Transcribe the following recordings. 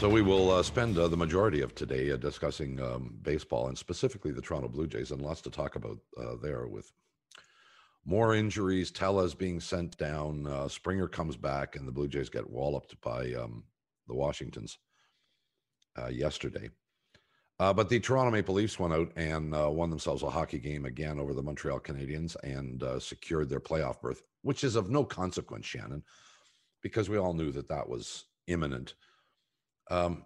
So we will uh, spend uh, the majority of today uh, discussing um, baseball and specifically the Toronto Blue Jays, and lots to talk about uh, there with more injuries. Tellez being sent down. Uh, Springer comes back, and the Blue Jays get walloped by um, the Washingtons uh, yesterday. but the Toronto Maple Leafs went out and won themselves a hockey game again over the Montreal Canadiens and secured their playoff berth, which is of no consequence, Shannon, because we all knew that that was imminent. Um,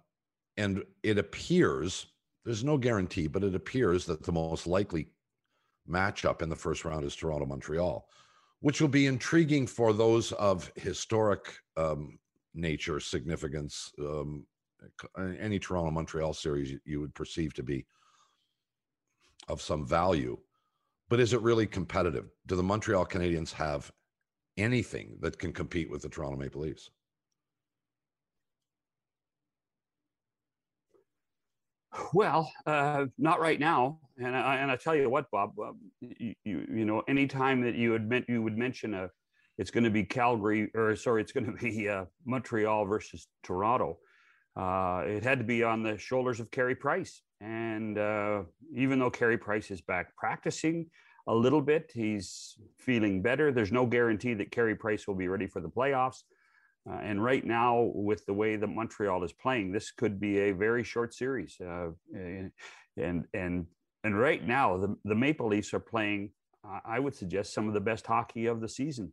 and it appears, there's no guarantee, but it appears that the most likely matchup in the first round is Toronto Montreal, which will be intriguing for those of historic um, nature, significance. Um, any Toronto Montreal series you would perceive to be of some value. But is it really competitive? Do the Montreal Canadiens have anything that can compete with the Toronto Maple Leafs? Well, uh, not right now. And I, and I tell you what, Bob, uh, you, you, you know, anytime that you admit you would mention a, it's going to be Calgary or sorry, it's going to be uh, Montreal versus Toronto. Uh, it had to be on the shoulders of Carey Price. And uh, even though Carey Price is back practicing a little bit, he's feeling better. There's no guarantee that Carey Price will be ready for the playoffs. Uh, and right now, with the way that Montreal is playing, this could be a very short series. Uh, and and and right now, the, the Maple Leafs are playing. Uh, I would suggest some of the best hockey of the season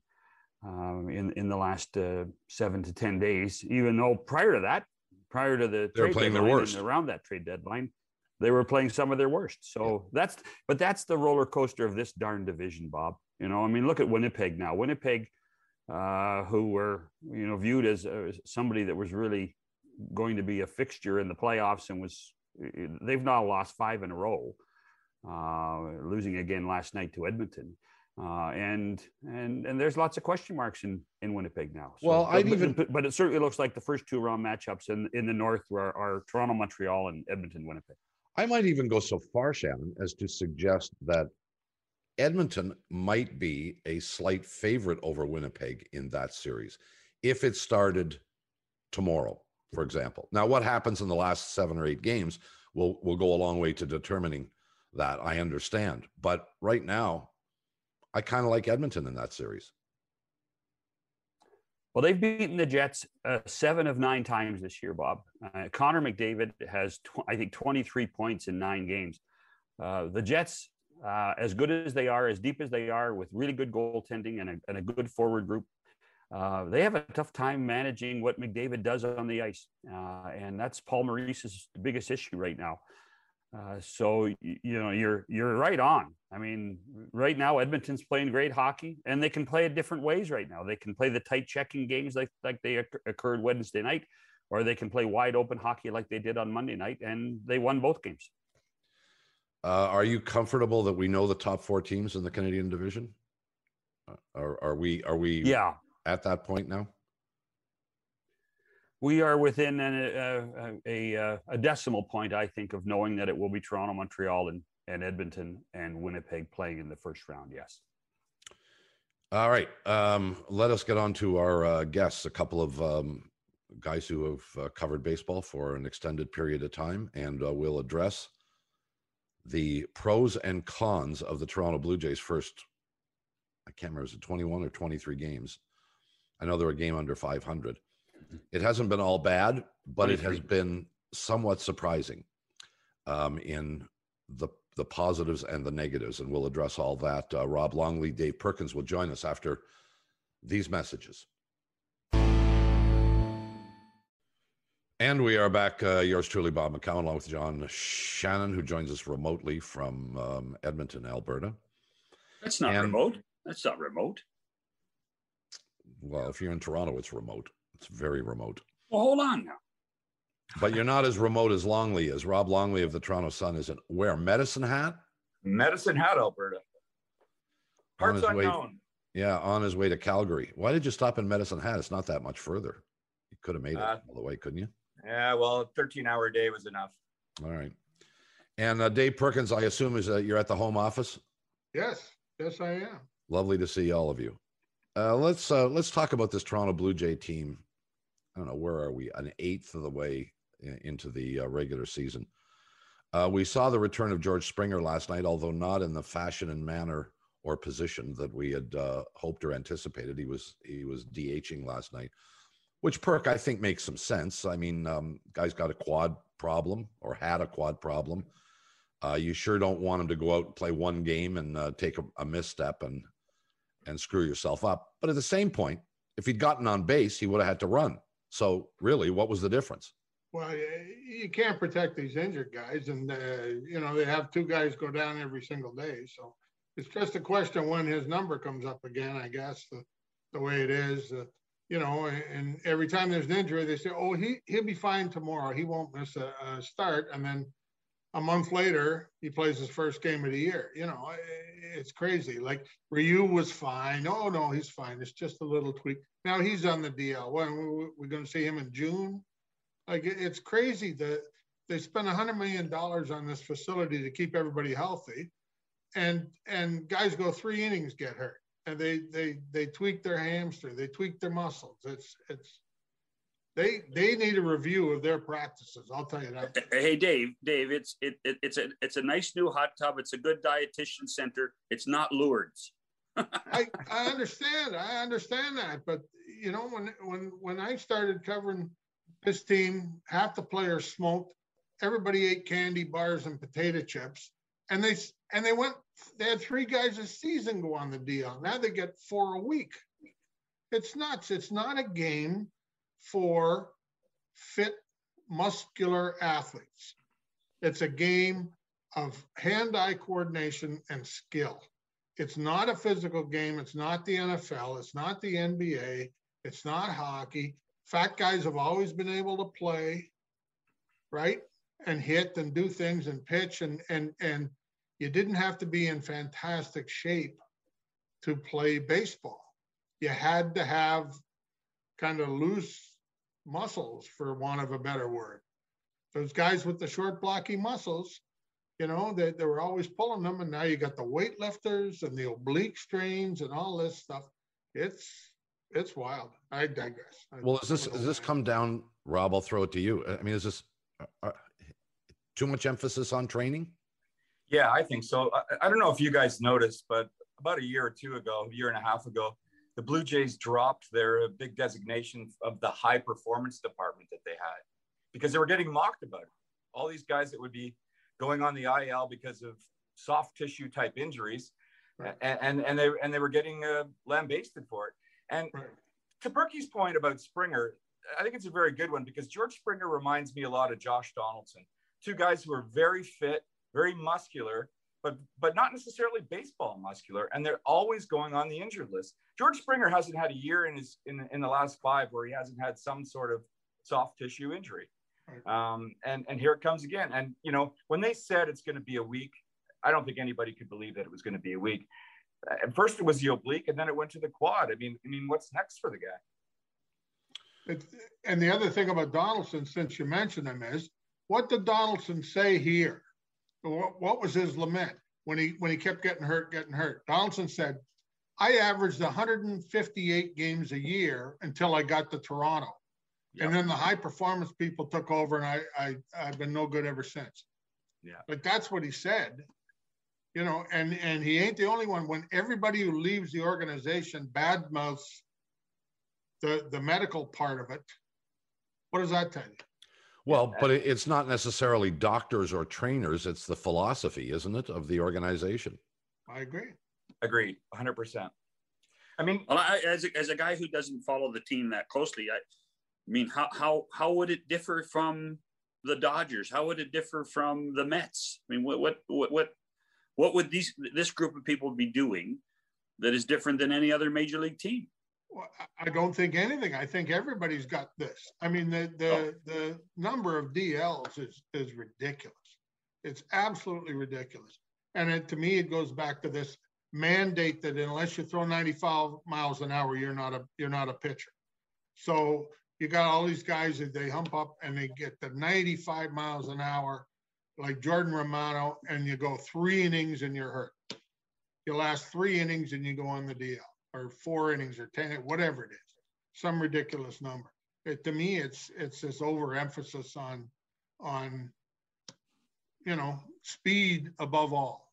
um, in in the last uh, seven to ten days. Even though prior to that, prior to the they're playing their worst around that trade deadline, they were playing some of their worst. So yeah. that's but that's the roller coaster of this darn division, Bob. You know, I mean, look at Winnipeg now. Winnipeg uh, who were you know viewed as uh, somebody that was really going to be a fixture in the playoffs and was they've now lost five in a row, uh, losing again last night to Edmonton. Uh, and and and there's lots of question marks in in Winnipeg now. So, well, I even but, but, it certainly looks like the first two round matchups in in the north are, are Toronto, Montreal, and Edmonton, Winnipeg. I might even go so far, Shannon, as to suggest that Edmonton might be a slight favorite over Winnipeg in that series if it started tomorrow, for example. Now, what happens in the last seven or eight games will will go a long way to determining that. I understand, but right now, I kind of like Edmonton in that series. Well, they've beaten the Jets uh, seven of nine times this year, Bob. Uh, Connor McDavid has, tw- I think, 23 points in nine games. Uh, the Jets uh, as good as they are, as deep as they are, with really good goaltending and a, and a good forward group, uh, they have a tough time managing what McDavid does on the ice, uh, and that's Paul Maurice's biggest issue right now. Uh, so you know you're you're right on. I mean, right now Edmonton's playing great hockey, and they can play it different ways. Right now, they can play the tight checking games like like they occurred Wednesday night, or they can play wide open hockey like they did on Monday night, and they won both games. Uh, are you comfortable that we know the top four teams in the Canadian division? Uh, are, are we are we yeah at that point now? We are within an, a, a, a decimal point, I think, of knowing that it will be Toronto, Montreal, and, and Edmonton and Winnipeg playing in the first round. Yes. All right. Um, let us get on to our uh, guests. A couple of um, guys who have uh, covered baseball for an extended period of time, and uh, we'll address the pros and cons of the Toronto Blue Jays first. I can't remember, is it 21 or 23 games? I know they're a game under 500. Mm-hmm. It hasn't been all bad, but it has been somewhat surprising um, in the the positives and the negatives, and we'll address all that. Uh, Rob Longley, Dave Perkins will join us after these messages. And we are back. Uh, yours truly, Bob McCown, along with John Shannon, who joins us remotely from um, Edmonton, Alberta. That's not and, remote. That's not remote. Well, if you're in Toronto, it's remote. It's very remote. Well, hold on now. But you're not as remote as Longley is. Rob Longley of the Toronto Sun is in where? Medicine Hat? Medicine Hat, Alberta. On Parts his way- unknown. Yeah, on his way to Calgary. Why did you stop in Medicine Hat? It's not that much further. You could have made it Uh, all the way, couldn't you? Yeah, well, a 13 hour day was enough. All right. And uh, Dave Perkins, I assume is uh, you're at the home office. Yes, yes, I am. Lovely to see all of you. Uh, let's uh, let's talk about this Toronto Blue Jay team. I don't know where are we? An eighth of the way i- into the uh, regular season. Uh, we saw the return of George Springer last night, although not in the fashion and manner or position that we had uh, hoped or anticipated. He was he was DHing last night, which perk I think makes some sense. I mean, um, guy's got a quad problem or had a quad problem. Uh, you sure don't want him to go out and play one game and uh, take a, a misstep and and screw yourself up. But at the same point, if he'd gotten on base, he would have had to run. So really, what was the difference? Well, you can't protect these injured guys, and uh, you know they have two guys go down every single day. So it's just a question when his number comes up again. I guess the the way it is, you know. And every time there's an injury, they say, "Oh, he he'll be fine tomorrow. He won't miss a, a start." And then a month later, he plays his first game of the year. You know, it's crazy. Like Ryu was fine. Oh no, he's fine. It's just a little tweak. Now he's on the DL. When we- we're going to see him in June. Like it's crazy that they spent a hundred million dollars on this facility to keep everybody healthy, and and guys go three innings get hurt, and they they they tweak their hamstring, they tweak their muscles. It's it's they they need a review of their practices. I'll tell you that. Hey, Dave, Dave, it's it, it it's a it's a nice new hot tub. It's a good dietitian center. It's not Lourdes. I, I understand. I understand that. But you know, when when when I started covering this team, half the players smoked. Everybody ate candy bars and potato chips, and they s- and they went. They had three guys a season go on the deal. Now they get four a week. It's nuts. It's not a game for fit, muscular athletes. It's a game of hand-eye coordination and skill. It's not a physical game. It's not the NFL. It's not the NBA. It's not hockey. Fat guys have always been able to play, right? And hit and do things and pitch and and and you didn't have to be in fantastic shape to play baseball. You had to have kind of loose muscles, for want of a better word. Those guys with the short, blocky muscles, you know, they, they were always pulling them, and now you got the weightlifters and the oblique strains and all this stuff. It's it's wild. I digress. I- Well, is this is this come down, Rob? I'll throw it to you. I mean, is this uh, uh, too much emphasis on training? Yeah, I think so. I, I don't know if you guys noticed, but about a year or two ago, a year and a half ago, the Blue Jays dropped their big designation of the high performance department that they had because they were getting mocked about it. All these guys that would be going on the IL because of soft tissue type injuries, Right. and, and and they and they were getting uh, lambasted for it. And Right. to Berkey's point about Springer, I think it's a very good one because George Springer reminds me a lot of Josh Donaldson. Two guys who are very fit, very muscular, but but not necessarily baseball muscular, and they're always going on the injured list. George Springer hasn't had a year in his in, in the last five where he hasn't had some sort of soft tissue injury. Um, and and here it comes again. And you know when they said it's going to be a week, I don't think anybody could believe that it was going to be a week. At first it was the oblique, and then it went to the quad. I mean, I mean, what's next for the guy? It, and the other thing about Donaldson, since you mentioned him, is what did Donaldson say here? What, what was his lament when he when he kept getting hurt, getting hurt? Donaldson said, "I averaged 158 games a year until I got to Toronto, and then the high performance people took over, and I, I I've been no good ever since." Yeah. but that's what he said. You know, and and he ain't the only one. When everybody who leaves the organization badmouths the the medical part of it. What does that tell you? Well, but it's not necessarily doctors or trainers. It's the philosophy, isn't it, of the organization? I agree. Agreed, 100. percent I mean, Well, I, as a, as a guy who doesn't follow the team that closely, I, I mean, how how how would it differ from the Dodgers? How would it differ from the Mets? I mean, what what what what what would these this group of people be doing that is different than any other major league team? Well, I don't think anything. I think everybody's got this. I mean, the the oh. the number of DLs is is ridiculous. It's absolutely ridiculous. And it, to me, it goes back to this mandate that unless you throw 95 miles an hour, you're not a you're not a pitcher. So you got all these guys that they hump up and they get the 95 miles an hour, like Jordan Romano, and you go three innings and you're hurt. You last three innings and you go on the DL or four innings or 10, whatever it is, some ridiculous number. It, to me, it's it's this overemphasis on on you know speed above all.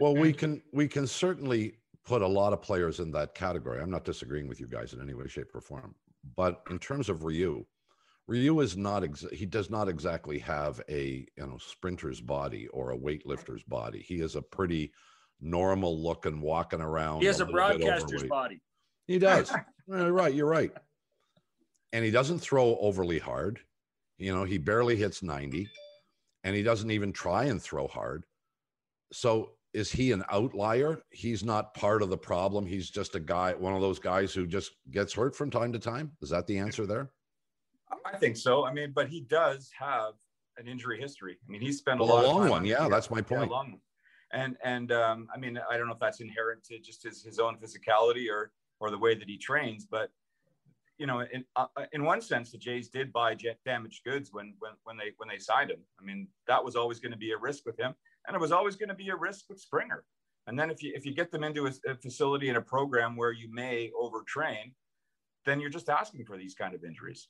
Well, we can we can certainly put a lot of players in that category. I'm not disagreeing with you guys in any way, shape, or form. But in terms of Ryu, Ryu is not ex- he does not exactly have a you know sprinter's body or a weightlifter's body. He is a pretty normal looking, walking around. He has a, a broadcaster's body. He does. right, you're right. And he doesn't throw overly hard. You know, he barely hits 90 and he doesn't even try and throw hard. So is he an outlier? He's not part of the problem. He's just a guy, one of those guys who just gets hurt from time to time. Is that the answer there? I think so. I mean, but he does have an injury history. I mean, he's spent a well, lot a long one. Yeah, that's my point. Yeah, long and and um, I mean I don't know if that's inherent to just his his own physicality or or the way that he trains, but you know, in uh, in one sense, the Jays did buy damaged goods when when when they when they signed him. I mean, that was always going to be a risk with him, and it was always going to be a risk with Springer. And then if you if you get them into a, a facility and a program where you may overtrain, then you're just asking for these kind of injuries.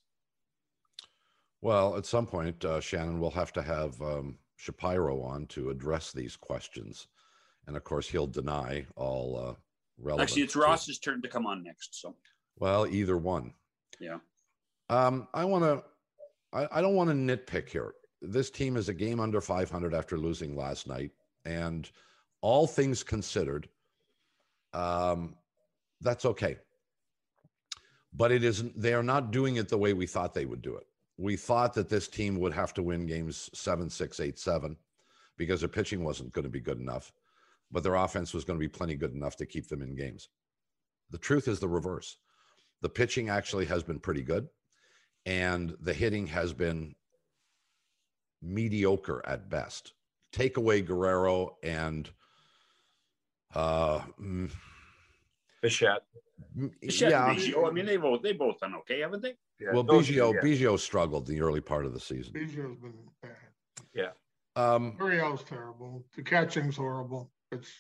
Well, at some point, uh, Shannon, we'll have to have um, Shapiro on to address these questions. And of course, he'll deny all uh, relevant. Actually, it's Ross's turn to come on next. So, well, either one. Yeah. Um, I want to. I, I don't want to nitpick here. This team is a game under 500 after losing last night, and all things considered, um, that's okay. But it isn't. They are not doing it the way we thought they would do it we thought that this team would have to win games seven, six, eight, seven, because their pitching wasn't going to be good enough, but their offense was going to be plenty good enough to keep them in games. The truth is the reverse. The pitching actually has been pretty good, and the hitting has been mediocre at best. Take away Guerrero and uh, mm, Bichette. Bichette yeah, Biggio. I mean, they both they both done okay, haven't they? Yeah, well, Biggio, yeah. Biggio struggled the early part of the season. Biggio's been bad. Yeah. Um, Gurriel's terrible. The catching's horrible. It's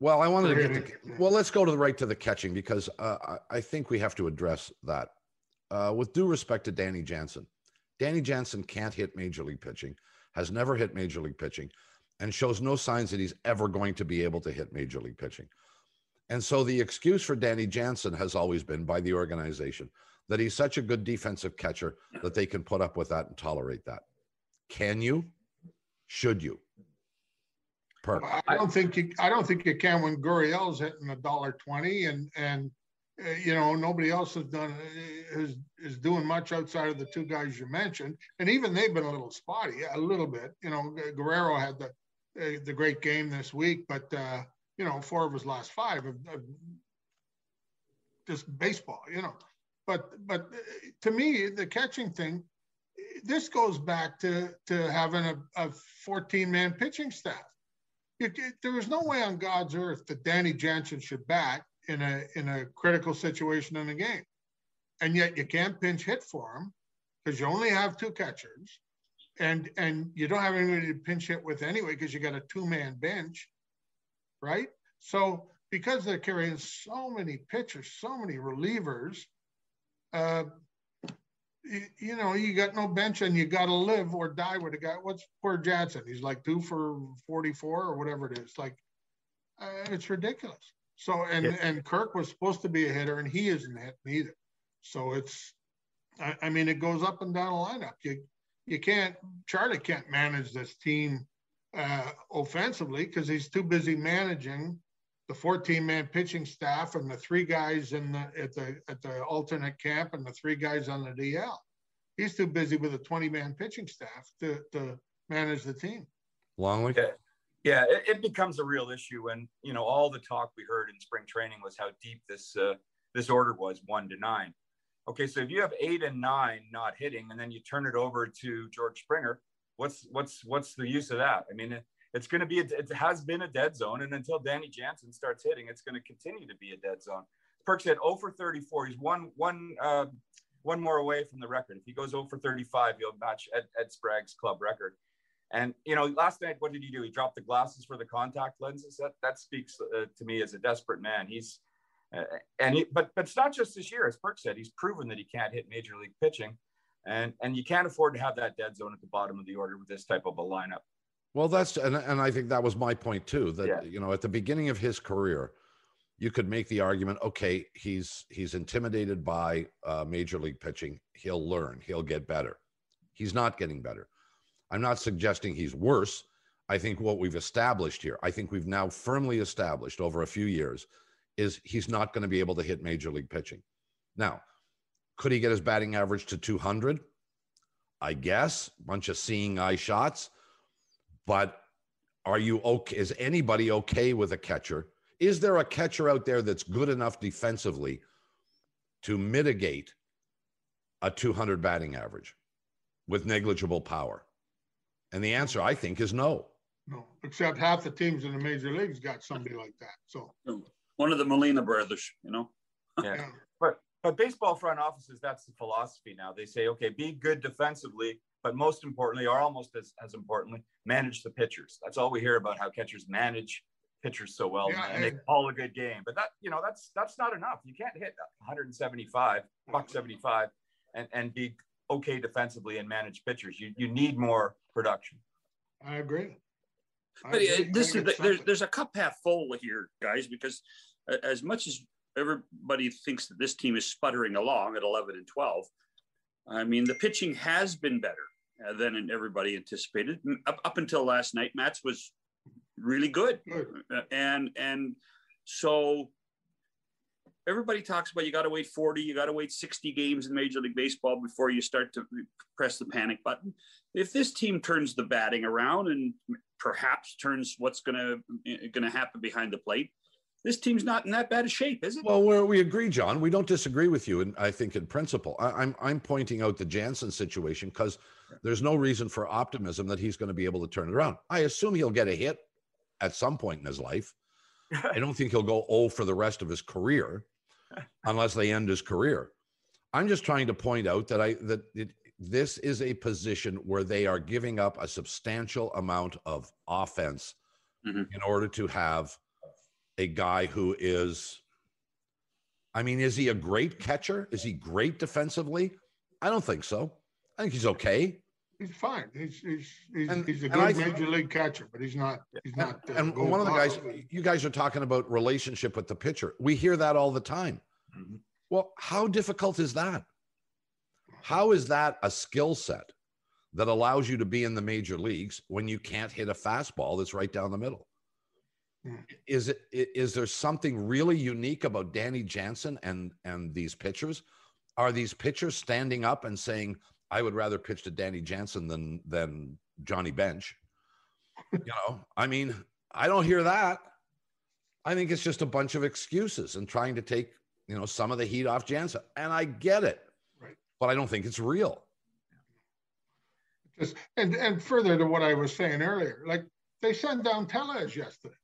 well, I wanted to get the, well. Let's go to the right to the catching because uh, I think we have to address that. Uh, with due respect to Danny Jansen, Danny Jansen can't hit major league pitching, has never hit major league pitching, and shows no signs that he's ever going to be able to hit major league pitching. And so the excuse for Danny Jansen has always been by the organization that he's such a good defensive catcher that they can put up with that and tolerate that. Can you? Should you? Per- I don't think you. I don't think you can when Gurriel's hitting a dollar twenty, and and uh, you know nobody else has done is is doing much outside of the two guys you mentioned, and even they've been a little spotty, a little bit. You know, Guerrero had the uh, the great game this week, but uh, you know, four of his last five of, of just baseball. You know, but but uh, to me, the catching thing, this goes back to to having a, a 14 man pitching staff. It, it, there was no way on God's earth that Danny Jansen should bat in a in a critical situation in a game, and yet you can't pinch hit for him because you only have two catchers, and and you don't have anybody to pinch hit with anyway because you got a two man bench, right? So because they're carrying so many pitchers, so many relievers, uh, you, you, know, you got no bench and you got to live or die with a guy. What's poor Jansen? He's like two for 44 or whatever it is. Like, uh, it's ridiculous. So, and, yeah. and Kirk was supposed to be a hitter and he isn't hitting either. So it's, I, I mean, it goes up and down the lineup. You, you can't, Charlie can't manage this team uh, offensively because he's too busy managing the 14 man pitching staff and the three guys in the at the at the alternate camp and the three guys on the DL. He's too busy with a 20 man pitching staff to, to manage the team. Longley? Yeah, yeah it, it, becomes a real issue and you know, all the talk we heard in spring training was how deep this uh, this order was one to nine. Okay, so if you have eight and nine not hitting, and then you turn it over to George Springer, what's what's what's the use of that? I mean, it, it's going to be a, it has been a dead zone, and until Danny Jansen starts hitting, it's going to continue to be a dead zone. Perks said 0 for 34. He's one one uh, one more away from the record. If he goes 0 for 35, he'll match Ed, Ed Sprague's club record. And you know, last night, what did he do? He dropped the glasses for the contact lenses. That that speaks uh, to me as a desperate man. He's uh, and he, but but it's not just this year. As Perk said, he's proven that he can't hit major league pitching, and and you can't afford to have that dead zone at the bottom of the order with this type of a lineup. Well, that's and and I think that was my point too. That Yeah. you know, at the beginning of his career, you could make the argument, okay, he's he's intimidated by uh, major league pitching. He'll learn. He'll get better. He's not getting better. I'm not suggesting he's worse. I think what we've established here, I think we've now firmly established over a few years, is he's not going to be able to hit major league pitching. Now, could he get his batting average to 200? I guess. Bunch of seeing eye shots. But are you okay? Is anybody okay with a catcher? Is there a catcher out there that's good enough defensively to mitigate a 200 batting average with negligible power? And the answer, I think, is no. No, except half the teams in the major leagues got somebody like that. So, One of the Molina brothers, you know. Yeah. yeah. But but baseball front offices, that's the philosophy now. They say, okay, be good defensively, but most importantly, or almost as, as importantly, manage the pitchers. That's all we hear about how catchers manage pitchers so well Yeah, and they and- call a good game. But that, you know, that's that's not enough. You can't hit 175, buck 75 and, and be okay defensively and manage pitchers. You you need more production. I agree. I But uh, agree. this I is think it's there's there's a cup half full here, guys, because uh, as much as everybody thinks that this team is sputtering along at 11 and 12, I mean the pitching has been better uh, than everybody anticipated. Up up until last night, Matz was really good, Good. Uh, and and so everybody talks about you got to wait 40 you got to wait 60 games in major league baseball before you start to press the panic button if this team turns the batting around and perhaps turns what's going to going to happen behind the plate this team's not in that bad a shape is it Well, we we agree, John. We don't disagree with you, and I think in principle, I, I'm I'm pointing out the Jansen situation because there's no reason for optimism that he's going to be able to turn it around. I assume he'll get a hit at some point in his life. I don't think he'll go oh for the rest of his career, unless they end his career. I'm just trying to point out that I that it, this is a position where they are giving up a substantial amount of offense Mhm. in order to have a guy who is I mean, is he a great catcher? Is he great defensively? I don't think so. I think he's okay. He's fine. He's he's he's, And- he's a and I good think- major league catcher, but he's not he's And, not. uh, and gold one of the guys, you guys are talking about relationship with the pitcher. We hear that all the time. Mhm. Well, how difficult is that? How is that a skill set that allows you to be in the major leagues when you can't hit a fastball that's right down the middle? Hmm. Is it is there something really unique about Danny Jansen and and these pitchers? Are these pitchers standing up and saying, "I would rather pitch to Danny Jansen than than Johnny Bench"? you know, I mean, I don't hear that. I think it's just a bunch of excuses and trying to take, you know, some of the heat off Jansen. And I get it. Right. But I don't think it's real. Just and and further to what I was saying earlier, like they sent down Tellez yesterday.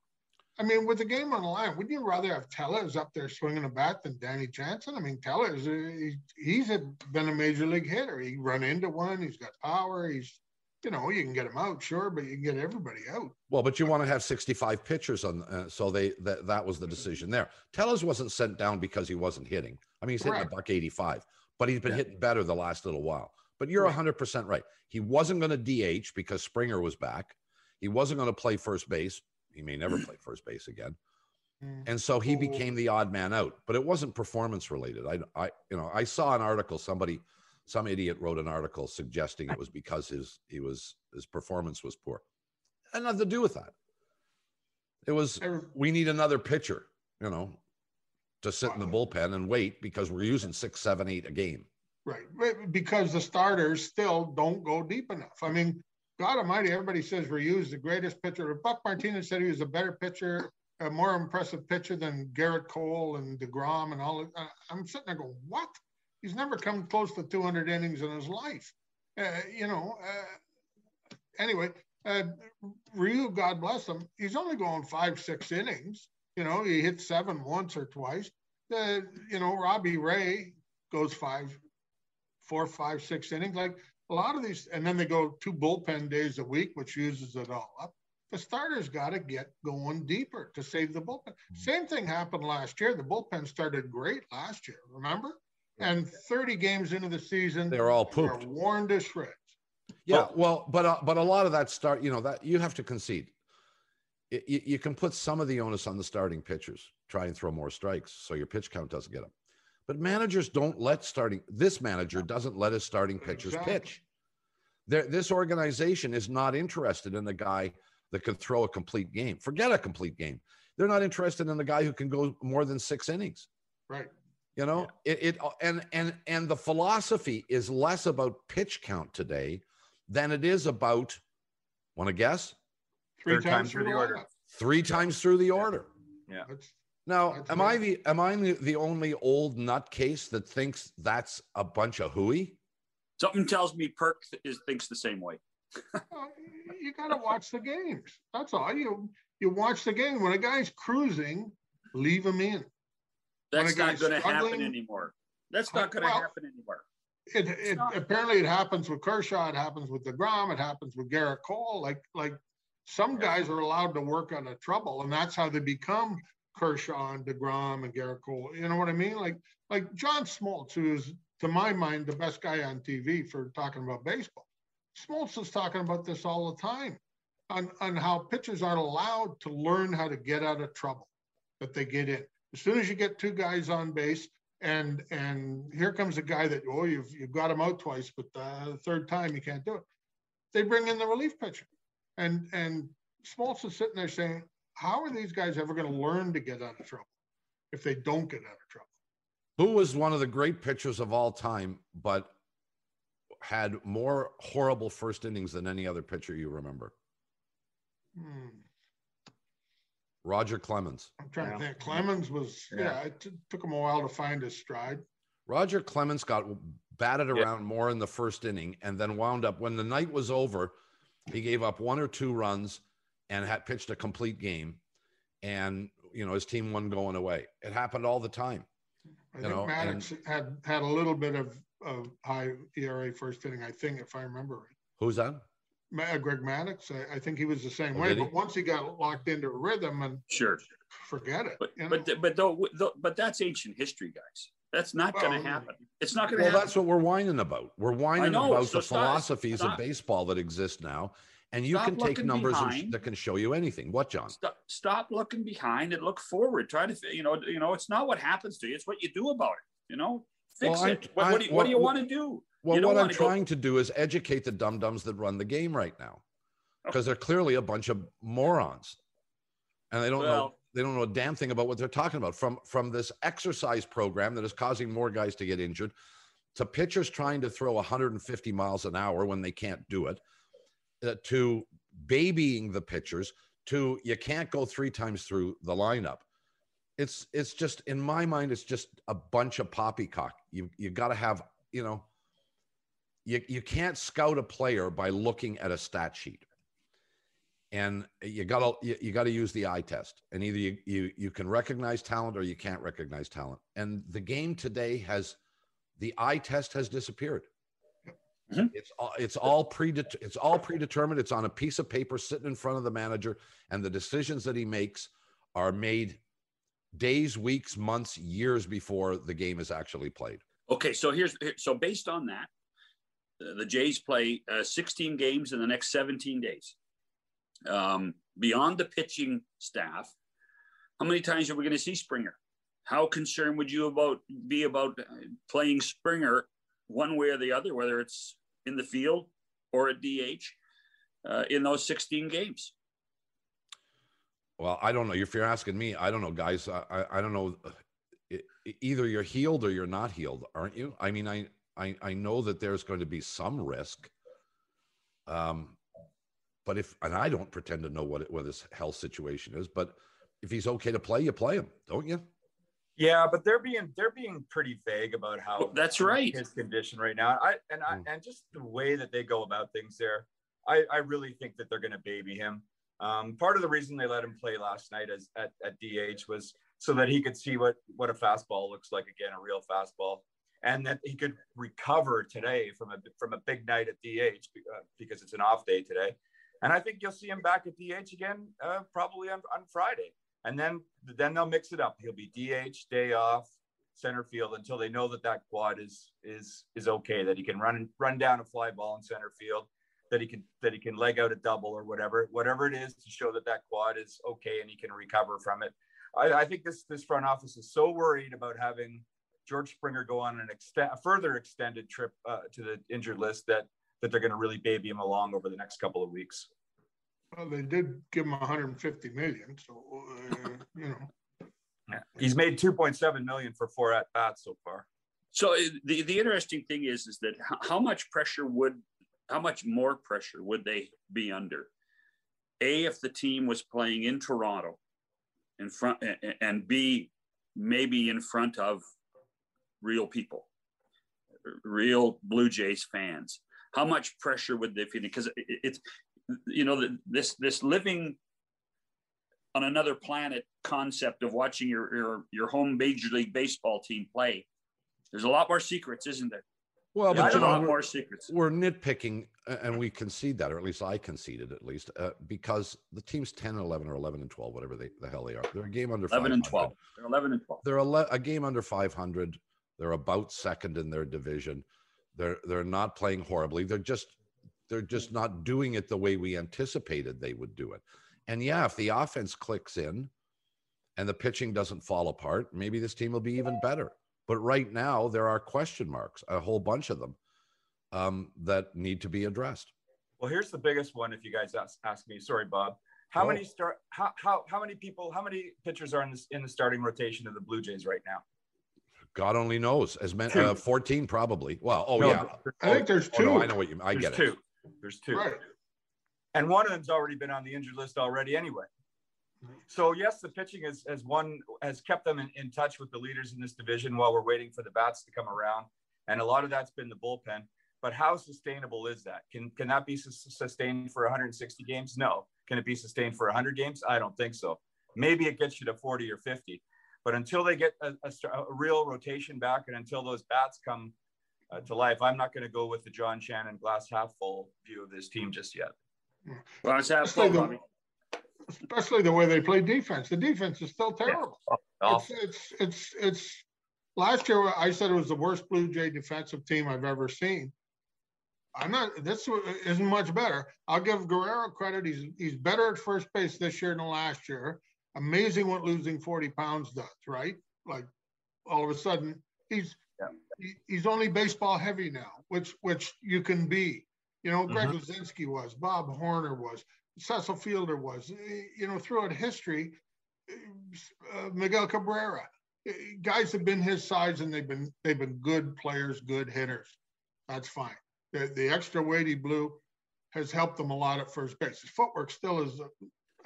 I mean, with the game on the line, wouldn't you rather have Tellez up there swinging a bat than Danny Jansen? I mean, Tellez, uh, he, he's a, been a major league hitter. He run into one. He's got power. He's, you know, you can get him out, sure, but you can get everybody out. Well, but you want to have 65 pitchers on, uh, so they that that was the decision there. Tellez wasn't sent down because he wasn't hitting. I mean, he's hitting a buck 85, but he's been Yeah. hitting better the last little while. But you're Right. 100% right. He wasn't going to DH because Springer was back. He wasn't going to play first base. He may never play first base again. And so he became the odd man out, but it wasn't performance related. I, I, you know, I saw an article. Somebody, some idiot wrote an article suggesting it was because his he was his performance was poor. Had nothing to do with that. It was we need another pitcher, you know, to sit in the bullpen and wait because we're using six, seven, eight a game. Right, because the starters still don't go deep enough. I mean, God Almighty, everybody says Ryu's the greatest pitcher. Buck Martinez said he was a better pitcher a more impressive pitcher than Gerrit Cole and DeGrom and all. Uh, I'm sitting there going, what? He's never come close to 200 innings in his life. Uh, you know, uh, anyway, uh, Ryu, God bless him, he's only going five, six innings. You know, he hit seven once or twice. Uh, you know, Robbie Ray goes five, four, five, six innings. Like a lot of these, and then they go two bullpen days a week, which uses it all up. The starters got to get going deeper to save the bullpen. Mm-hmm. Same thing happened last year. The bullpen started great last year, remember? And 30 games into the season, they're all pooped, they're worn to shreds. Yeah, well, but uh, but a lot of that start, you know, that you have to concede. It, you, you can put some of the onus on the starting pitchers. Try and throw more strikes so your pitch count doesn't get up. But managers don't let starting. This manager doesn't let his starting pitchers exactly. pitch. There, this organization is not interested in the guy that can throw a complete game. Forget a complete game. They're not interested in the guy who can go more than six innings. Right. You know, yeah. it, it and and and the philosophy is less about pitch count today than it is about. Want to guess? Three times through the order. Three times through the order. Yeah. Now, that's am I the am I the only old nutcase that thinks that's a bunch of hooey? Something tells me Perk is thinks the same way. you got to watch the games. That's all. You you watch the game. When a guy's cruising, leave him in. That's not going to happen anymore. That's not going to well, happen anymore. It, it apparently it happens with Kershaw. It happens with Degrom. It happens with Gerrit Cole. Like like some guys are allowed to work on a trouble, and that's how they become Kershaw and Degrom and Gerrit Cole. You know what I mean? Like like John Smoltz, who's to my mind the best guy on TV for talking about baseball. Smoltz is talking about this all the time on, on how pitchers aren't allowed to learn how to get out of trouble that they get in. As soon as you get two guys on base, and and here comes a guy that oh you've you've got him out twice, but the third time you can't do it. They bring in the relief pitcher, and and Smoltz is sitting there saying, how are these guys ever going to learn to get out of trouble if they don't get out of trouble? Who was one of the great pitchers of all time, but had more horrible first innings than any other pitcher you remember? Hmm. Roger Clemens. I'm trying yeah. to think. Clemens was, yeah, yeah it t- took him a while to find his stride. Roger Clemens got batted around yeah. more in the first inning and then wound up when the night was over. He gave up one or two runs and had pitched a complete game. And, you know, his team won going away. It happened all the time. I think know, Maddux and, had had a little bit of of high ERA first inning, I think, if I remember right. Who's that? Uh, Greg Maddux. I, I, think he was the same oh, way. But once he got locked into a rhythm and sure, forget it. But you know? but but though, though, but that's ancient history, guys. That's not well, going to happen. It's not going to well, happen. that's what we're whining about. We're whining about so the stop, philosophies stop. of baseball that exist now. And you stop can take numbers behind. that can show you anything. What, John? Stop, stop looking behind and look forward. Try to, you know, you know, it's not what happens to you; it's what you do about it. You know, fix well, it. What, what, do you, what do you want to do? Well, what I'm trying go... to do is educate the dum dums that run the game right now, oh. because okay. they're clearly a bunch of morons, and they don't well, know they don't know a damn thing about what they're talking about. From from this exercise program that is causing more guys to get injured, to pitchers trying to throw 150 miles an hour when they can't do it, Uh, to babying the pitchers, to you can't go three times through the lineup. It's it's just in my mind it's just a bunch of poppycock. You you got to have you know you, you can't scout a player by looking at a stat sheet. And you gotta you, you, gotta use the eye test. And either you, you you can recognize talent or you can't recognize talent. And the game today has the eye test has disappeared mm-hmm. it's all it's all pre it's all predetermined it's on a piece of paper sitting in front of the manager and the decisions that he makes are made days, weeks, months, years before the game is actually played. Okay, so here's so based on that, the Jays play uh, 16 games in the next 17 days. Um, beyond the pitching staff, how many times are we going to see Springer? How concerned would you about be about uh, playing Springer one way or the other, whether it's in the field or at DH uh, in those 16 games? Well, I don't know. If you're asking me, I don't know, guys. I, I don't know. Either you're healed or you're not healed, aren't you? I mean, I, I, I know that there's going to be some risk. Um, but if, and I don't pretend to know what, it, what this health situation is, but if he's okay to play, you play him, don't you? Yeah, but they're being they're being pretty vague about how Well, that's right. his condition right now. I and I Mm. and just the way that they go about things there, I I really think that they're going to baby him. Um, part of the reason they let him play last night as at, at DH was so that he could see what what a fastball looks like again, a real fastball, and that he could recover today from a from a big night at DH be- uh, because it's an off day today. And I think you'll see him back at DH again uh, probably on, on Friday and then then they'll mix it up. He'll be DH, day off, center field until they know that that quad is is is okay. That he can run run down a fly ball in center field. That he can that he can leg out a double or whatever whatever it is to show that that quad is okay and he can recover from it. I, I think this this front office is so worried about having George Springer go on an extent a further extended trip uh, to the injured list that that they're going to really baby him along over the next couple of weeks. Well, they did give him 150 million, so uh, you know. Yeah. He's made 2.7 million for four at bats so far. So uh, the the interesting thing is is that how, how much pressure would how much more pressure would they be under? A if the team was playing in Toronto in front a- a- and B maybe in front of real people, real Blue Jays fans. How much pressure would they feel? Because it's you know the- this this living on another planet concept of watching your your your home major league baseball team play. There's a lot more secrets, isn't there? Well, Yeah, but you There's a know, lot more secrets. we're nitpicking, and we concede that, or at least I conceded, at least, uh, because the team's 10 and 11 or 11 and 12, whatever they, the hell they are. They're a game under 11 and 12. They're 11 and 12. They're a, le- a game under 500. They're about second in their division. They're they're not playing horribly. They're just they're just not doing it the way we anticipated they would do it. And yeah, if the offense clicks in and the pitching doesn't fall apart, maybe this team will be even better. But right now, there are question marks, a whole bunch of them, um, that need to be addressed. Well, here's the biggest one. If you guys ask, ask me, sorry, Bob. How Oh. many start? How, how how many people? How many pitchers are in this in the starting rotation of the Blue Jays right now? God only knows. As many, uh, 14 probably. Well, oh No, yeah. I think there's Oh, no, two. I know what you. I There's get it. two. There's two. Right. And one of them's already been on the injured list already anyway. So yes, the pitching has has one has kept them in, in touch with the leaders in this division while we're waiting for the bats to come around. And a lot of that's been the bullpen. But how sustainable is that? Can can that be sus- sustained for 160 games? No. Can it be sustained for 100 games? I don't think so. Maybe it gets you to 40 or 50. But until they get a, a, a real rotation back and until those bats come uh, to life, I'm not going to go with the John Shannon glass half full view of this team just yet. Well, it's half Especially full, the- Bobby. Especially the way they play defense. The defense is still terrible. Oh, It's, it's it's it's last year I said it was the worst Blue Jay defensive team I've ever seen. I'm not this isn't much better. I'll give Guerrero credit. He's he's better at first base this year than last year. Amazing what losing 40 pounds does, right? Like all of a sudden he's Yeah. he's only baseball heavy now, which which you can be. You know, Greg Luzinski was, Bob Horner was, Cecil Fielder was. Eh, You know, throughout history, uh, Miguel Cabrera. Uh, Guys have been his size and they've been they've been good players, good hitters. That's fine. The the extra weight he blew has helped them a lot at first base. His footwork still is a,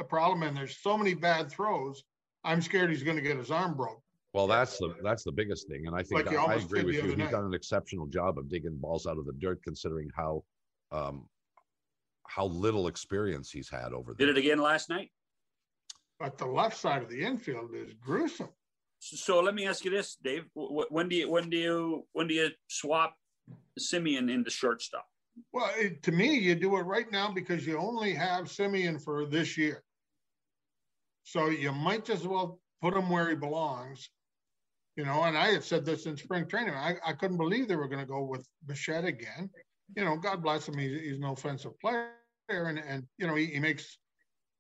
a problem, and there's so many bad throws. I'm scared he's going to get his arm broke. Well, that's the that's the biggest thing, and I think Like I, I agree with you. other He's night. done an exceptional job of digging balls out of the dirt, considering how um, how little experience he's had over there. Did it again last night. But the left side of the infield is gruesome. So, so let me ask you this, Dave. Wh- wh- When do you when do you when do you swap Semien into shortstop? Well, it, to me, you do it right now because you only have Semien for this year. So you might as well put him where he belongs. You know, and I had said this in spring training. I, I couldn't believe they were going to go with Bichette again. You know, God bless him. He's, he's an offensive player and, and you know, he, he makes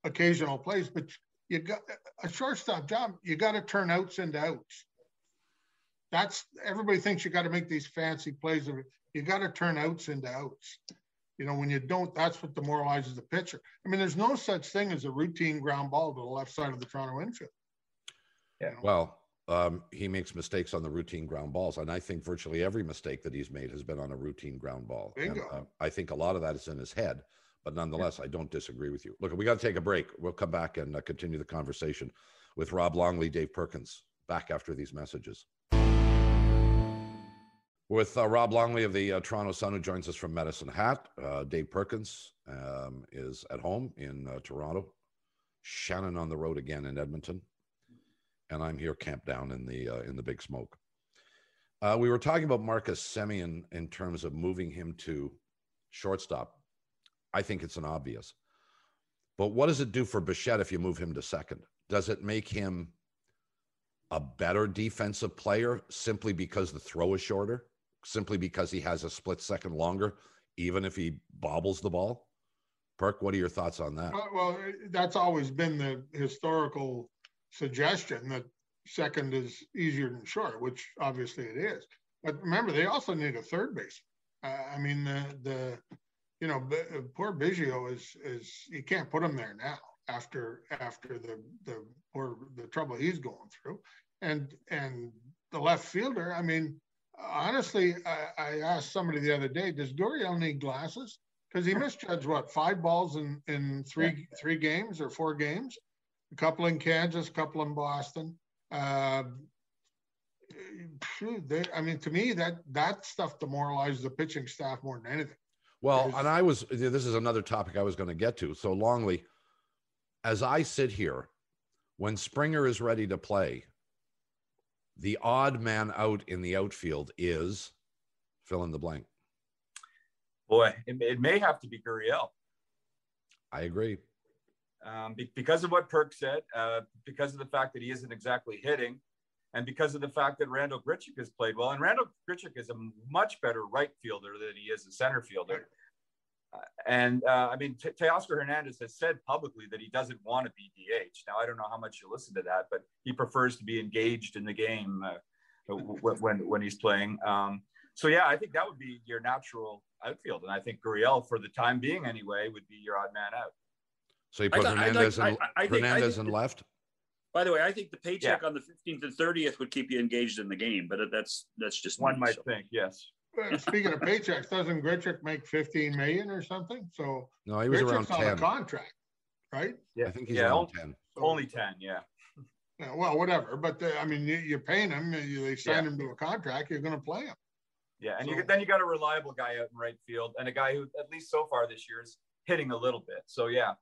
occasional plays, but you got a shortstop job. You got to turn outs into outs. That's everybody thinks you got to make these fancy plays. You got to turn outs into outs. You know, when you don't, that's what demoralizes the pitcher. I mean, there's no such thing as a routine ground ball to the left side of the Toronto infield. Yeah. Well, um, he makes mistakes on the routine ground balls, and I think virtually every mistake that he's made has been on a routine ground ball. And, Bingo. uh, I think a lot of that is in his head, but nonetheless, I don't disagree with you. Look, we got to take a break. We'll come back and uh, continue the conversation with Rob Longley, Dave Perkins, back after these messages. With uh, Rob Longley of the uh, Toronto Sun, who joins us from Medicine Hat. Uh, Dave Perkins um, is at home in uh, Toronto. Shannon on the road again in Edmonton, and I'm here camped down in the uh, in the Big Smoke. Uh, we were talking about Marcus Semien in terms of moving him to shortstop. I think it's an obvious. But what does it do for Bichette if you move him to second? Does it make him a better defensive player simply because the throw is shorter? Simply because he has a split second longer, even if he bobbles the ball? Perk, what are your thoughts on that? Well, well, that's always been the historical suggestion that second is easier than short, which obviously it is. But remember, they also need a third base. Uh, I mean, the the you know, B- poor Biggio is is you can't put him there now after after the the or the trouble he's going through, and and the left fielder. I mean, honestly, I, I asked somebody the other day, does Gurriel need glasses? Because he misjudged what five balls in in three three games or four games, a couple in Kansas, a couple in Boston. Uh, they, I mean, to me, that that stuff demoralizes the pitching staff more than anything. Well, and I was, this is another topic I was going to get to. So, Longley, as I sit here, when Springer is ready to play, the odd man out in the outfield is fill in the blank. Boy, it, it may have to be Gurriel. I agree. Um, be, because of what Perk said, uh, because of the fact that he isn't exactly hitting, and because of the fact that Randall Grichuk has played well. And Randall Grichuk is a much better right fielder than he is a center fielder. Uh, and uh, I mean, T- Teoscar Hernandez has said publicly that he doesn't want to be DH. Now, I don't know how much you listen to that, but he prefers to be engaged in the game uh, when, when he's playing. Um, so, yeah, I think that would be your natural outfield. And I think Gurriel, for the time being anyway, would be your odd man out. So you put th- Hernandez, like, I, I think, Hernandez in left? By the way, I think the paycheck yeah. on the 15th and 30th would keep you engaged in the game, but that's that's just one me, might so. think, yes. speaking of paychecks, doesn't Grichuk make 15 million or something? So no, he was Grichuk's around 10 contract, right? Yeah, I think he's yeah, around only, 10. Only 10, yeah. yeah well, whatever. But the, I mean, you, are paying him. You, they sign yeah. him to a contract. You're going to play him. Yeah, and so, you, then you got a reliable guy out in right field, and a guy who, at least so far this year, is hitting a little bit. So yeah,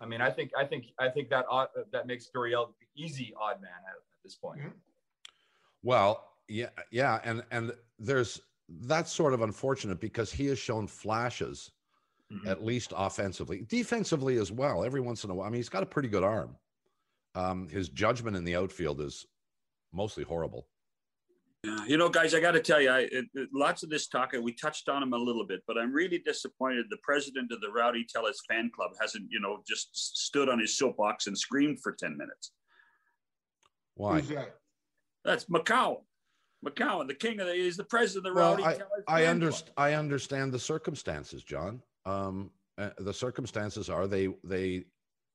I mean, I think I think I think that odd, that makes Gurriel the easy odd man at, at this point. Mm-hmm. Well, yeah, yeah, and and there's that's sort of unfortunate because he has shown flashes, mm-hmm. at least offensively, defensively as well. Every once in a while, I mean, he's got a pretty good arm. Um, his judgment in the outfield is mostly horrible. Yeah, you know, guys, I got to tell you, I, it, it, lots of this talk, we touched on him a little bit, but I'm really disappointed. The president of the Rowdy Tellez fan club hasn't, you know, just stood on his soapbox and screamed for 10 minutes. Why? That? That's McCown. McCown, the king of the, he's the president of the well, Rowdy I, Tellez I, underst- I understand the circumstances, John. Um, uh, the circumstances are they, they,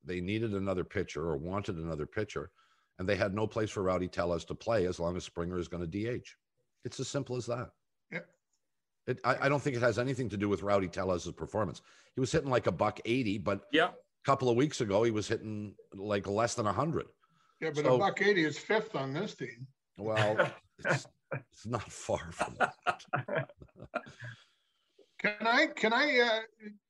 they needed another pitcher or wanted another pitcher and they had no place for Rowdy Tellez to play as long as Springer is going to DH. It's as simple as that. Yep. It, I, I, don't think it has anything to do with Rowdy Tellez's performance. He was hitting like a buck 80, but yeah. a couple of weeks ago, he was hitting like less than 100. Yeah, but so, a buck 80 is fifth on this team. Well, it's, it's not far from that. can I can I uh,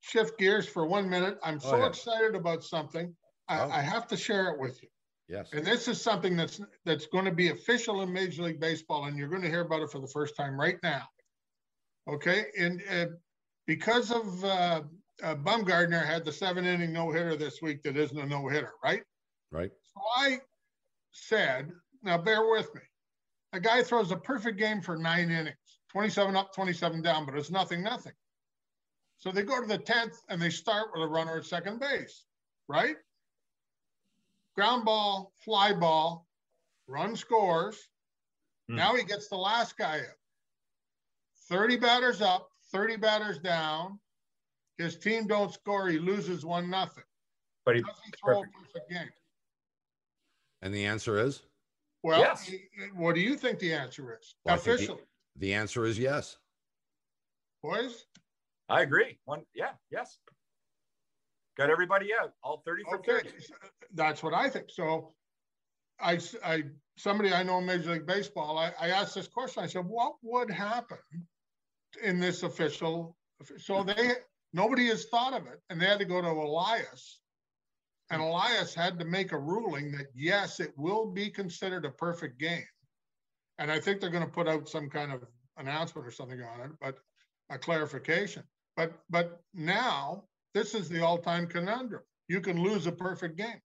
shift gears for one minute? I'm so excited about something. I, oh. I have to share it with you. Yes. And this is something that's that's going to be official in Major League Baseball, and you're going to hear about it for the first time right now. Okay, and uh, because of uh, uh, Bumgarner had the seven inning no hitter this week, that isn't a no hitter, right? Right. So I said, now bear with me. A guy throws a perfect game for nine innings, 27 up, 27 down, but it's nothing, nothing. So they go to the 10th and they start with a runner at second base, right? Ground ball, fly ball, run scores. Mm. Now he gets the last guy up. 30 batters up, 30 batters down. His team don't score, he loses one nothing. But he, Does he throw perfect game. And the answer is? Well, yes. what do you think the answer is? Well, Officially. The, the answer is yes. Boys? I agree. One, yeah, yes. Got everybody out, all 30 for okay. 30. Uh, that's what I think. So I, I, somebody I know in Major League Baseball, I, I asked this question. I said, what would happen in this official? So they, nobody has thought of it. And they had to go to Elias. And Elias had to make a ruling that yes, it will be considered a perfect game. And I think they're going to put out some kind of announcement or something on it, but a clarification. But but now this is the all-time conundrum. You can lose a perfect game.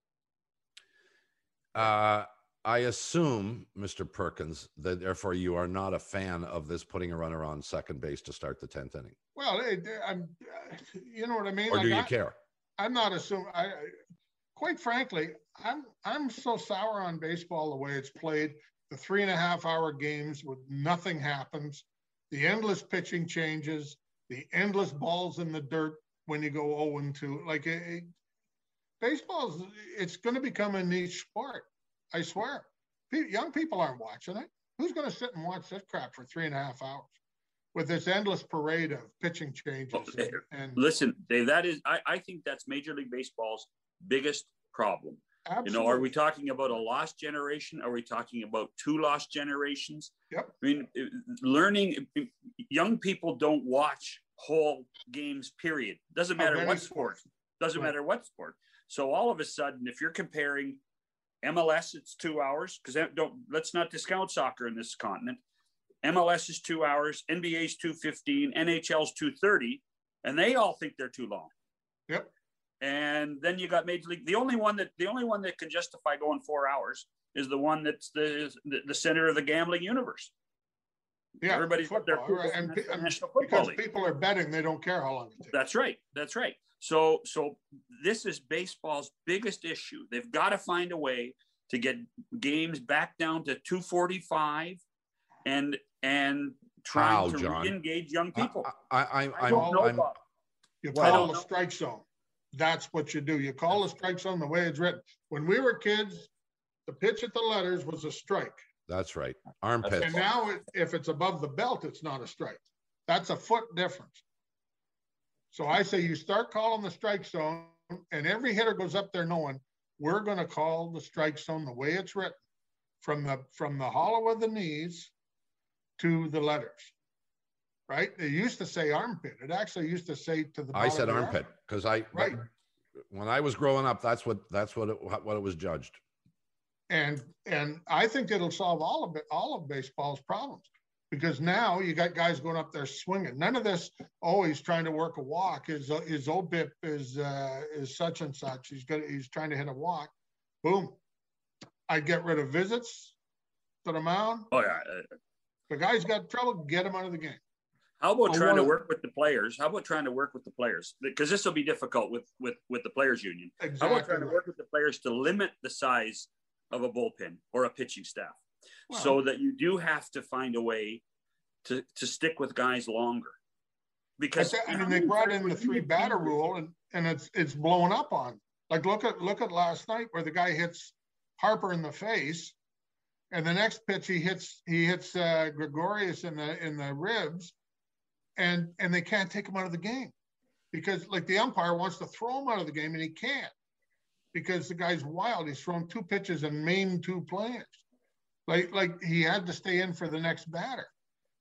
Uh, I assume, Mr. Perkins, that therefore you are not a fan of this putting a runner on second base to start the tenth inning. Well, it, I'm, you know what I mean. Or do Like, you I- care? I'm not assuming. I, I- quite frankly, I'm I'm so sour on baseball the way it's played. The three and a half hour games with nothing happens, the endless pitching changes, the endless balls in the dirt when you go 0 and 2. Like it, it, baseball's it's going to become a niche sport. I swear. Pe- young people aren't watching it. Who's going to sit and watch this crap for three and a half hours with this endless parade of pitching changes? Okay. And, and Listen, Dave, that is, I, I think that's Major League Baseball's biggest problem. You know, are we talking about a lost generation? Are we talking about two lost generations? Yep. I mean, learning, young people don't watch whole games, period. Doesn't matter what sport. Doesn't Right. matter what sport. So all of a sudden, if you're comparing MLS, it's two hours, because don't let's not discount soccer in this continent. MLS is two hours, NBA's 215, NHL's 230, and they all think they're too long. Yep. And then you got Major League. The only one that the only one that can justify going four hours is the one that's the the, the center of the gambling universe. Yeah, Everybody's got their right, and, from pe- the and National Football because League. people are betting, they don't care how long it takes. That's right. That's right. So so this is baseball's biggest issue. They've got to find a way to get games back down to 245 and and trying How, to John? re-engage young people. I, I, I I'm, don't know, I'm, Bob. You Well- call the strike zone. That's what you do. You call the strike zone the way it's written. When we were kids, the pitch at the letters was a strike. That's right. Armpits. And now it- if it's above the belt, it's not a strike. That's a foot difference. So I say you start calling the strike zone and every hitter goes up there knowing we're going to call the strike zone the way it's written from the from the hollow of the knees to the letters. Right? They used to say armpit. It actually used to say to the I said armpit because I, Right. when I was growing up, that's what, that's what it, what it was judged. And and I think it'll solve all of it, all of baseball's problems. Because now you got guys going up there swinging. None of this. Oh, he's trying to work a walk. His his OBIP is uh, is such and such. He's got he's trying to hit a walk. Boom. I get rid of visits to the mound. Oh yeah. The guy's got trouble. Get him out of the game. How about Oh, trying to work with the players? How about trying to work with the players? Because this will be difficult with with with the players union. Exactly. How about trying to work with the players to limit the size of a bullpen or a pitching staff, Well- so that you do have to find a way to to stick with guys longer? Because I mean, they brought in the three batter rule, and and it's it's blown up on. Like look at look at last night where the guy hits Harper in the face, and the next pitch he hits he hits uh, Gregorius in the in the ribs, and and they can't take him out of the game. Because like the umpire wants to throw him out of the game and he can't because the guy's wild. He's thrown two pitches and main two players. Like like he had to stay in for the next batter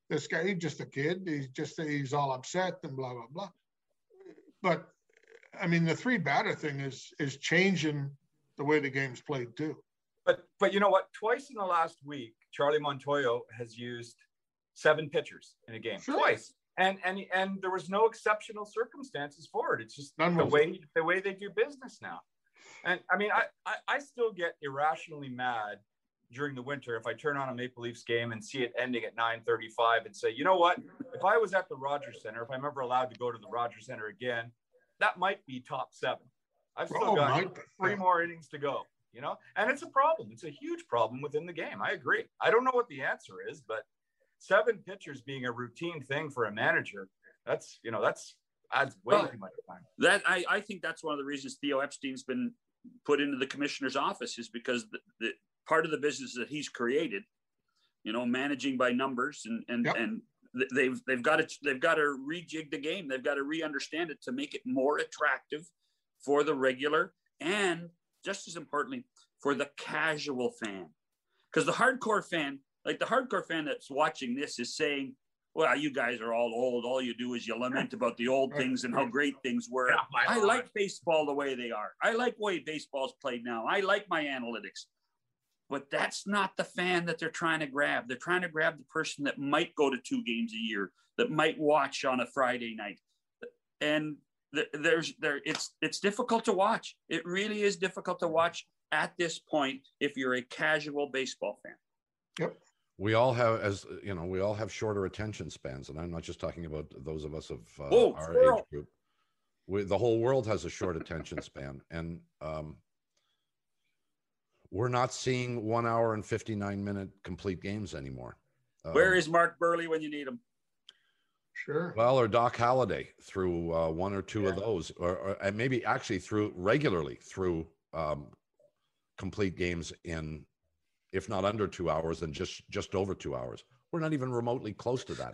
this guy, he's just a kid. He's just he's all upset and blah blah blah. But I mean, the three batter thing is is changing the way the game's played too. But but you know what? Twice in the last week, Charlie Montoyo has used seven pitchers in a game. Sure. Twice. And and and there was no exceptional circumstances for it. It's just None the way the way they do business now. And I mean, I, I I still get irrationally mad during the winter if I turn on a Maple Leafs game and see it ending at 9:35 and say, you know what? If I was at the Rogers Center, if I'm ever allowed to go to the Rogers Center again, that might be top seven. I've still Oh, got might three more innings to go. You know, and it's a problem. It's a huge problem within the game. I agree. I don't know what the answer is, but seven pitchers being a routine thing for a manager, that's you know, that's adds way Well, too much time. that I, I think that's one of the reasons Theo Epstein's been put into the commissioner's office is because the, the part of the business that he's created, you know, managing by numbers and and Yep. and they've they've got to they've got to rejig the game. They've got to re-understand it to make it more attractive for the regular and just as importantly for the casual fan. Because the hardcore fan, like the hardcore fan that's watching this, is saying, well, you guys are all old. All you do is you lament about the old things and how great things were. Yeah, I like baseball the way they are. I like the way baseball's played now. I like my analytics. But that's not the fan that they're trying to grab. They're trying to grab the person that might go to two games a year, that might watch on a Friday night. And there's there it's it's difficult to watch. It really is difficult to watch at this point if you're a casual baseball fan. We all have, as you know, we all have shorter attention spans, and I'm not just talking about those of us of uh, Oh, our squirrel. age group. We, the whole world has a short attention span, and um, we're not seeing one hour and 59 minute complete games anymore. Where Um, is Mark Buehrle when you need him? Sure. Well, or Doc Halladay through uh, one or two of those, or, or and maybe actually through regularly through um, complete games in, if not under two hours, then just just over two hours. We're not even remotely close to that.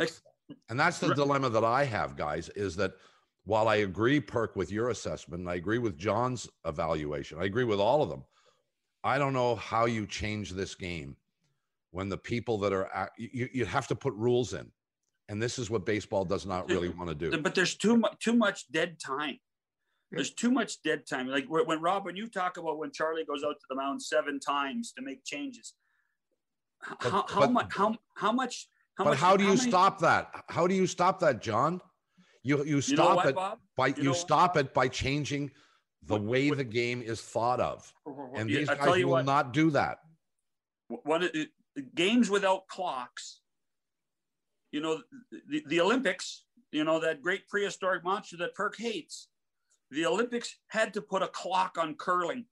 And that's the dilemma that I have, guys, is that while I agree, Perk, with your assessment, and I agree with John's evaluation, I agree with all of them. I don't know how you change this game when the people that are at, you, you have to put rules in. And this is what baseball does not really want to do. But there's too much too much dead time. There's too much dead time. Like when Rob, when you talk about when Charlie goes out to the mound seven times to make changes, But- how, how but- much? How how much? How but much? how do you many- stop that? How do you stop that, John? You you You know stop what, it Bob? by You you, know what? stop it by changing the What- way the game is thought of. And Yeah, these I guys tell you will what, not do that. one uh, games without clocks. You know, the, the Olympics. You know that great prehistoric monster that Perk hates. The Olympics had to put a clock on curling.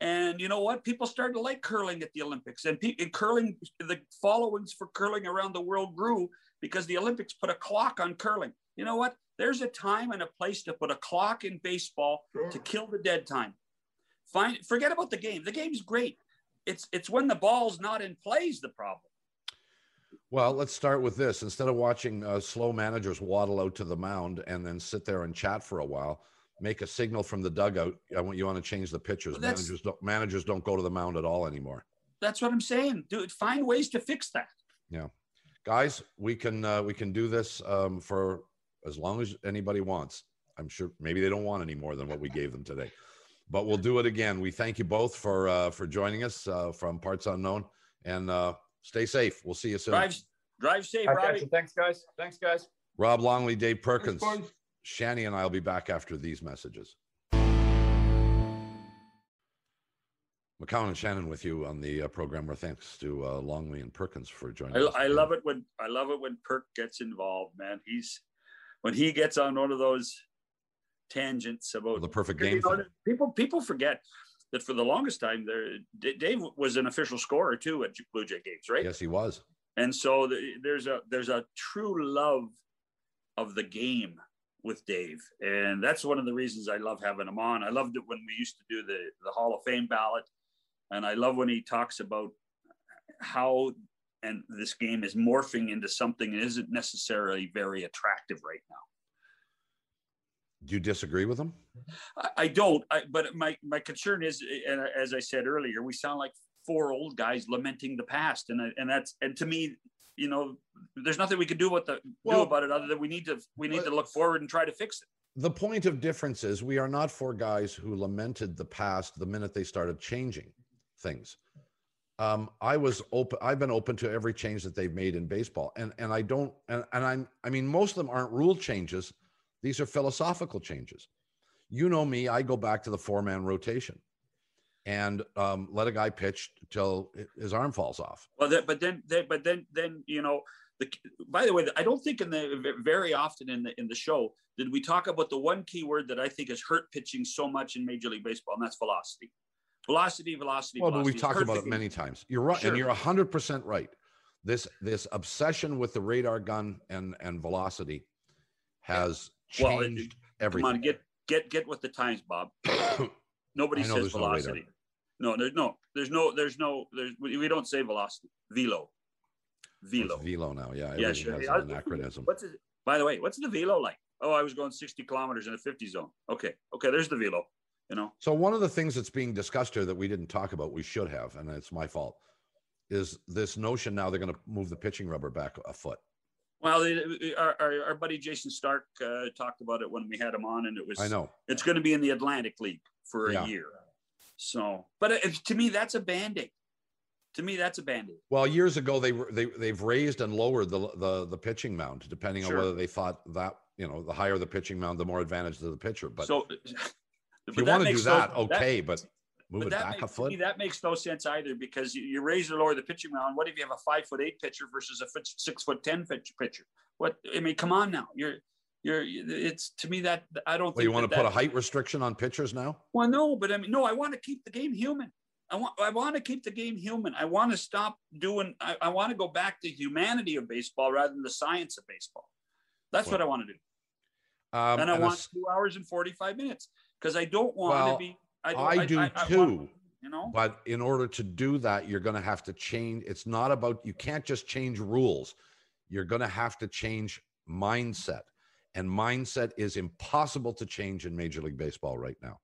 And you know what? People started to like curling at the Olympics, and, pe- and curling, the followings for curling around the world grew because the Olympics put a clock on curling. You know what? There's a time and a place to put a clock in baseball Sure. to kill the dead time. Fine, forget about the game. The game's great. It's it's when the ball's not in play's the problem. Well, let's start with this. Instead of watching uh, slow managers waddle out to the mound and then sit there and chat for a while, make a signal from the dugout. I want you want to change the pitchers. Well, managers don't managers don't go to the mound at all anymore. That's what I'm saying. Dude, find ways to fix that. Yeah, guys, we can uh, we can do this um, for as long as anybody wants. I'm sure maybe they don't want any more than what we gave them today, but we'll do it again. We thank you both for uh, for joining us uh, from Parts Unknown, and uh, stay safe. We'll see you soon. Drive drive safe, I Robbie. Thanks, guys. Thanks, guys. Rob Longley, Dave Perkins, boys. Shani, and I will be back after these messages. McCown and Shannon with you on the uh, program. Where thanks to uh, Longley and Perkins for joining I, us. I love it when I love it when Perk gets involved, man. He's when he gets on one of those tangents about The perfect You game. know, people people forget that for the longest time there D- Dave was an official scorer too at Blue Jay games, right? Yes, he was. And so the, there's a there's a true love of the game with Dave, and that's one of the reasons I love having him on. I loved it when we used to do the the Hall of Fame ballot, and I love when he talks about how and this game is morphing into something that isn't necessarily very attractive right now. Do you disagree with them? I, don't, I, but my my concern is, and as I said earlier, we sound like four old guys lamenting the past, and I- and that's and to me, you know, there's nothing we can do about the Well- do about it other than we need to we need to look forward and try to fix it. The point of difference is we are not four guys who lamented the past the minute they started changing things. Um, I was open. I've been open to every change that they've made in baseball, and and I don't. And, and I'm. I mean, most of them aren't rule changes. These are philosophical changes. You know me. I go back to the four man rotation, and um, let a guy pitch till his arm falls off. Well, that, but then, but then, then you know, the. By the way, I don't think in the very often in the in the show did we talk about the one key word that I think has hurt pitching so much in Major League Baseball, and that's velocity. Velocity, velocity. Well, but velocity we've talked about it game. many times. You're right, Sure. and you're hundred percent right. This this obsession with the radar gun and and velocity has Well, it- changed Come on, get get get with the times, Bob. Nobody says there's no radar. velocity. No, there's no, there's no, there's no, there's we, don't say velocity. Velo. It's Velo. velo now. Yeah, Yeah, sure. has an anachronism. What's it? By the way, what's the velo like? Oh, I was going 60 kilometers in a 50 zone. Okay, okay, there's the velo. You know, So one of the things that's being discussed here that we didn't talk about, we should have, and it's my fault, is this notion now they're going to move the pitching rubber back a foot. Well, our, our, our buddy Jayson Stark uh, talked about it when we had him on, and it was I know. it's going to be in the Atlantic League for Yeah. a year. So, but it, to me, that's a band aid. To me, that's a band aid. Well, years ago they were- they they've raised and lowered the the the pitching mound depending on whether they thought that you know the higher the pitching mound, the more advantage to the pitcher. But so, if you want to do that, okay, but move but that makes, me, that makes no sense either because you, you raise or lower the pitching mound. What if you have a five foot eight pitcher versus a foot, six foot ten pitcher? What I mean, come on now. You're you're it's to me that I don't Well, think you want that to put a height restriction on pitchers now? Well, no, but I mean, no, I want to keep the game human. I want, I want to keep the game human. I want to stop doing, I, I want to go back to humanity of baseball rather than the science of baseball. That's what I want to do. Um, and I and want as- two hours and 45 minutes because I don't want Well, to be, I, I do want- too. you know, But in order to do that, you're going to have to change. It's not about, you can't just change rules. You're going to have to change mindset. And mindset is impossible to change in Major League Baseball right now.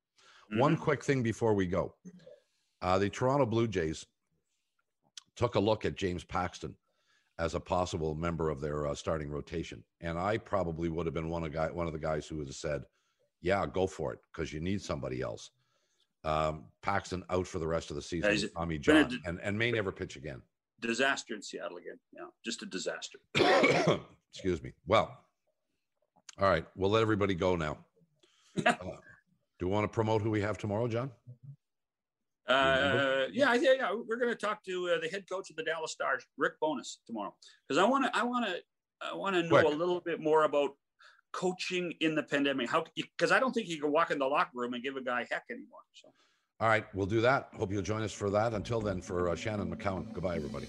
One Mhm. quick thing before we go uh, the Toronto Blue Jays took a look at James Paxton as a possible member of their uh, starting rotation. And I probably would have been one of, guy, one of the guys who would have said, yeah, go for it because you need somebody else. Um, Paxton out for the rest of the season. with Tommy John d- and, and may never pitch again. disaster in Seattle again. Yeah, just a disaster. Excuse me. Well, all right. We'll let everybody go now. Uh, do you want to promote who we have tomorrow, John? Uh, yeah, think yeah, we're going to talk to uh, the head coach of the Dallas Stars, Rick Bowness, tomorrow because I want to, I want to, I want to know Quick. a little bit more about coaching in the pandemic. How? Because I don't think you can walk in the locker room and give a guy heck anymore. So. All right. We'll do that. Hope you'll join us for that. Until then, for uh, Shannon McCown, goodbye, everybody.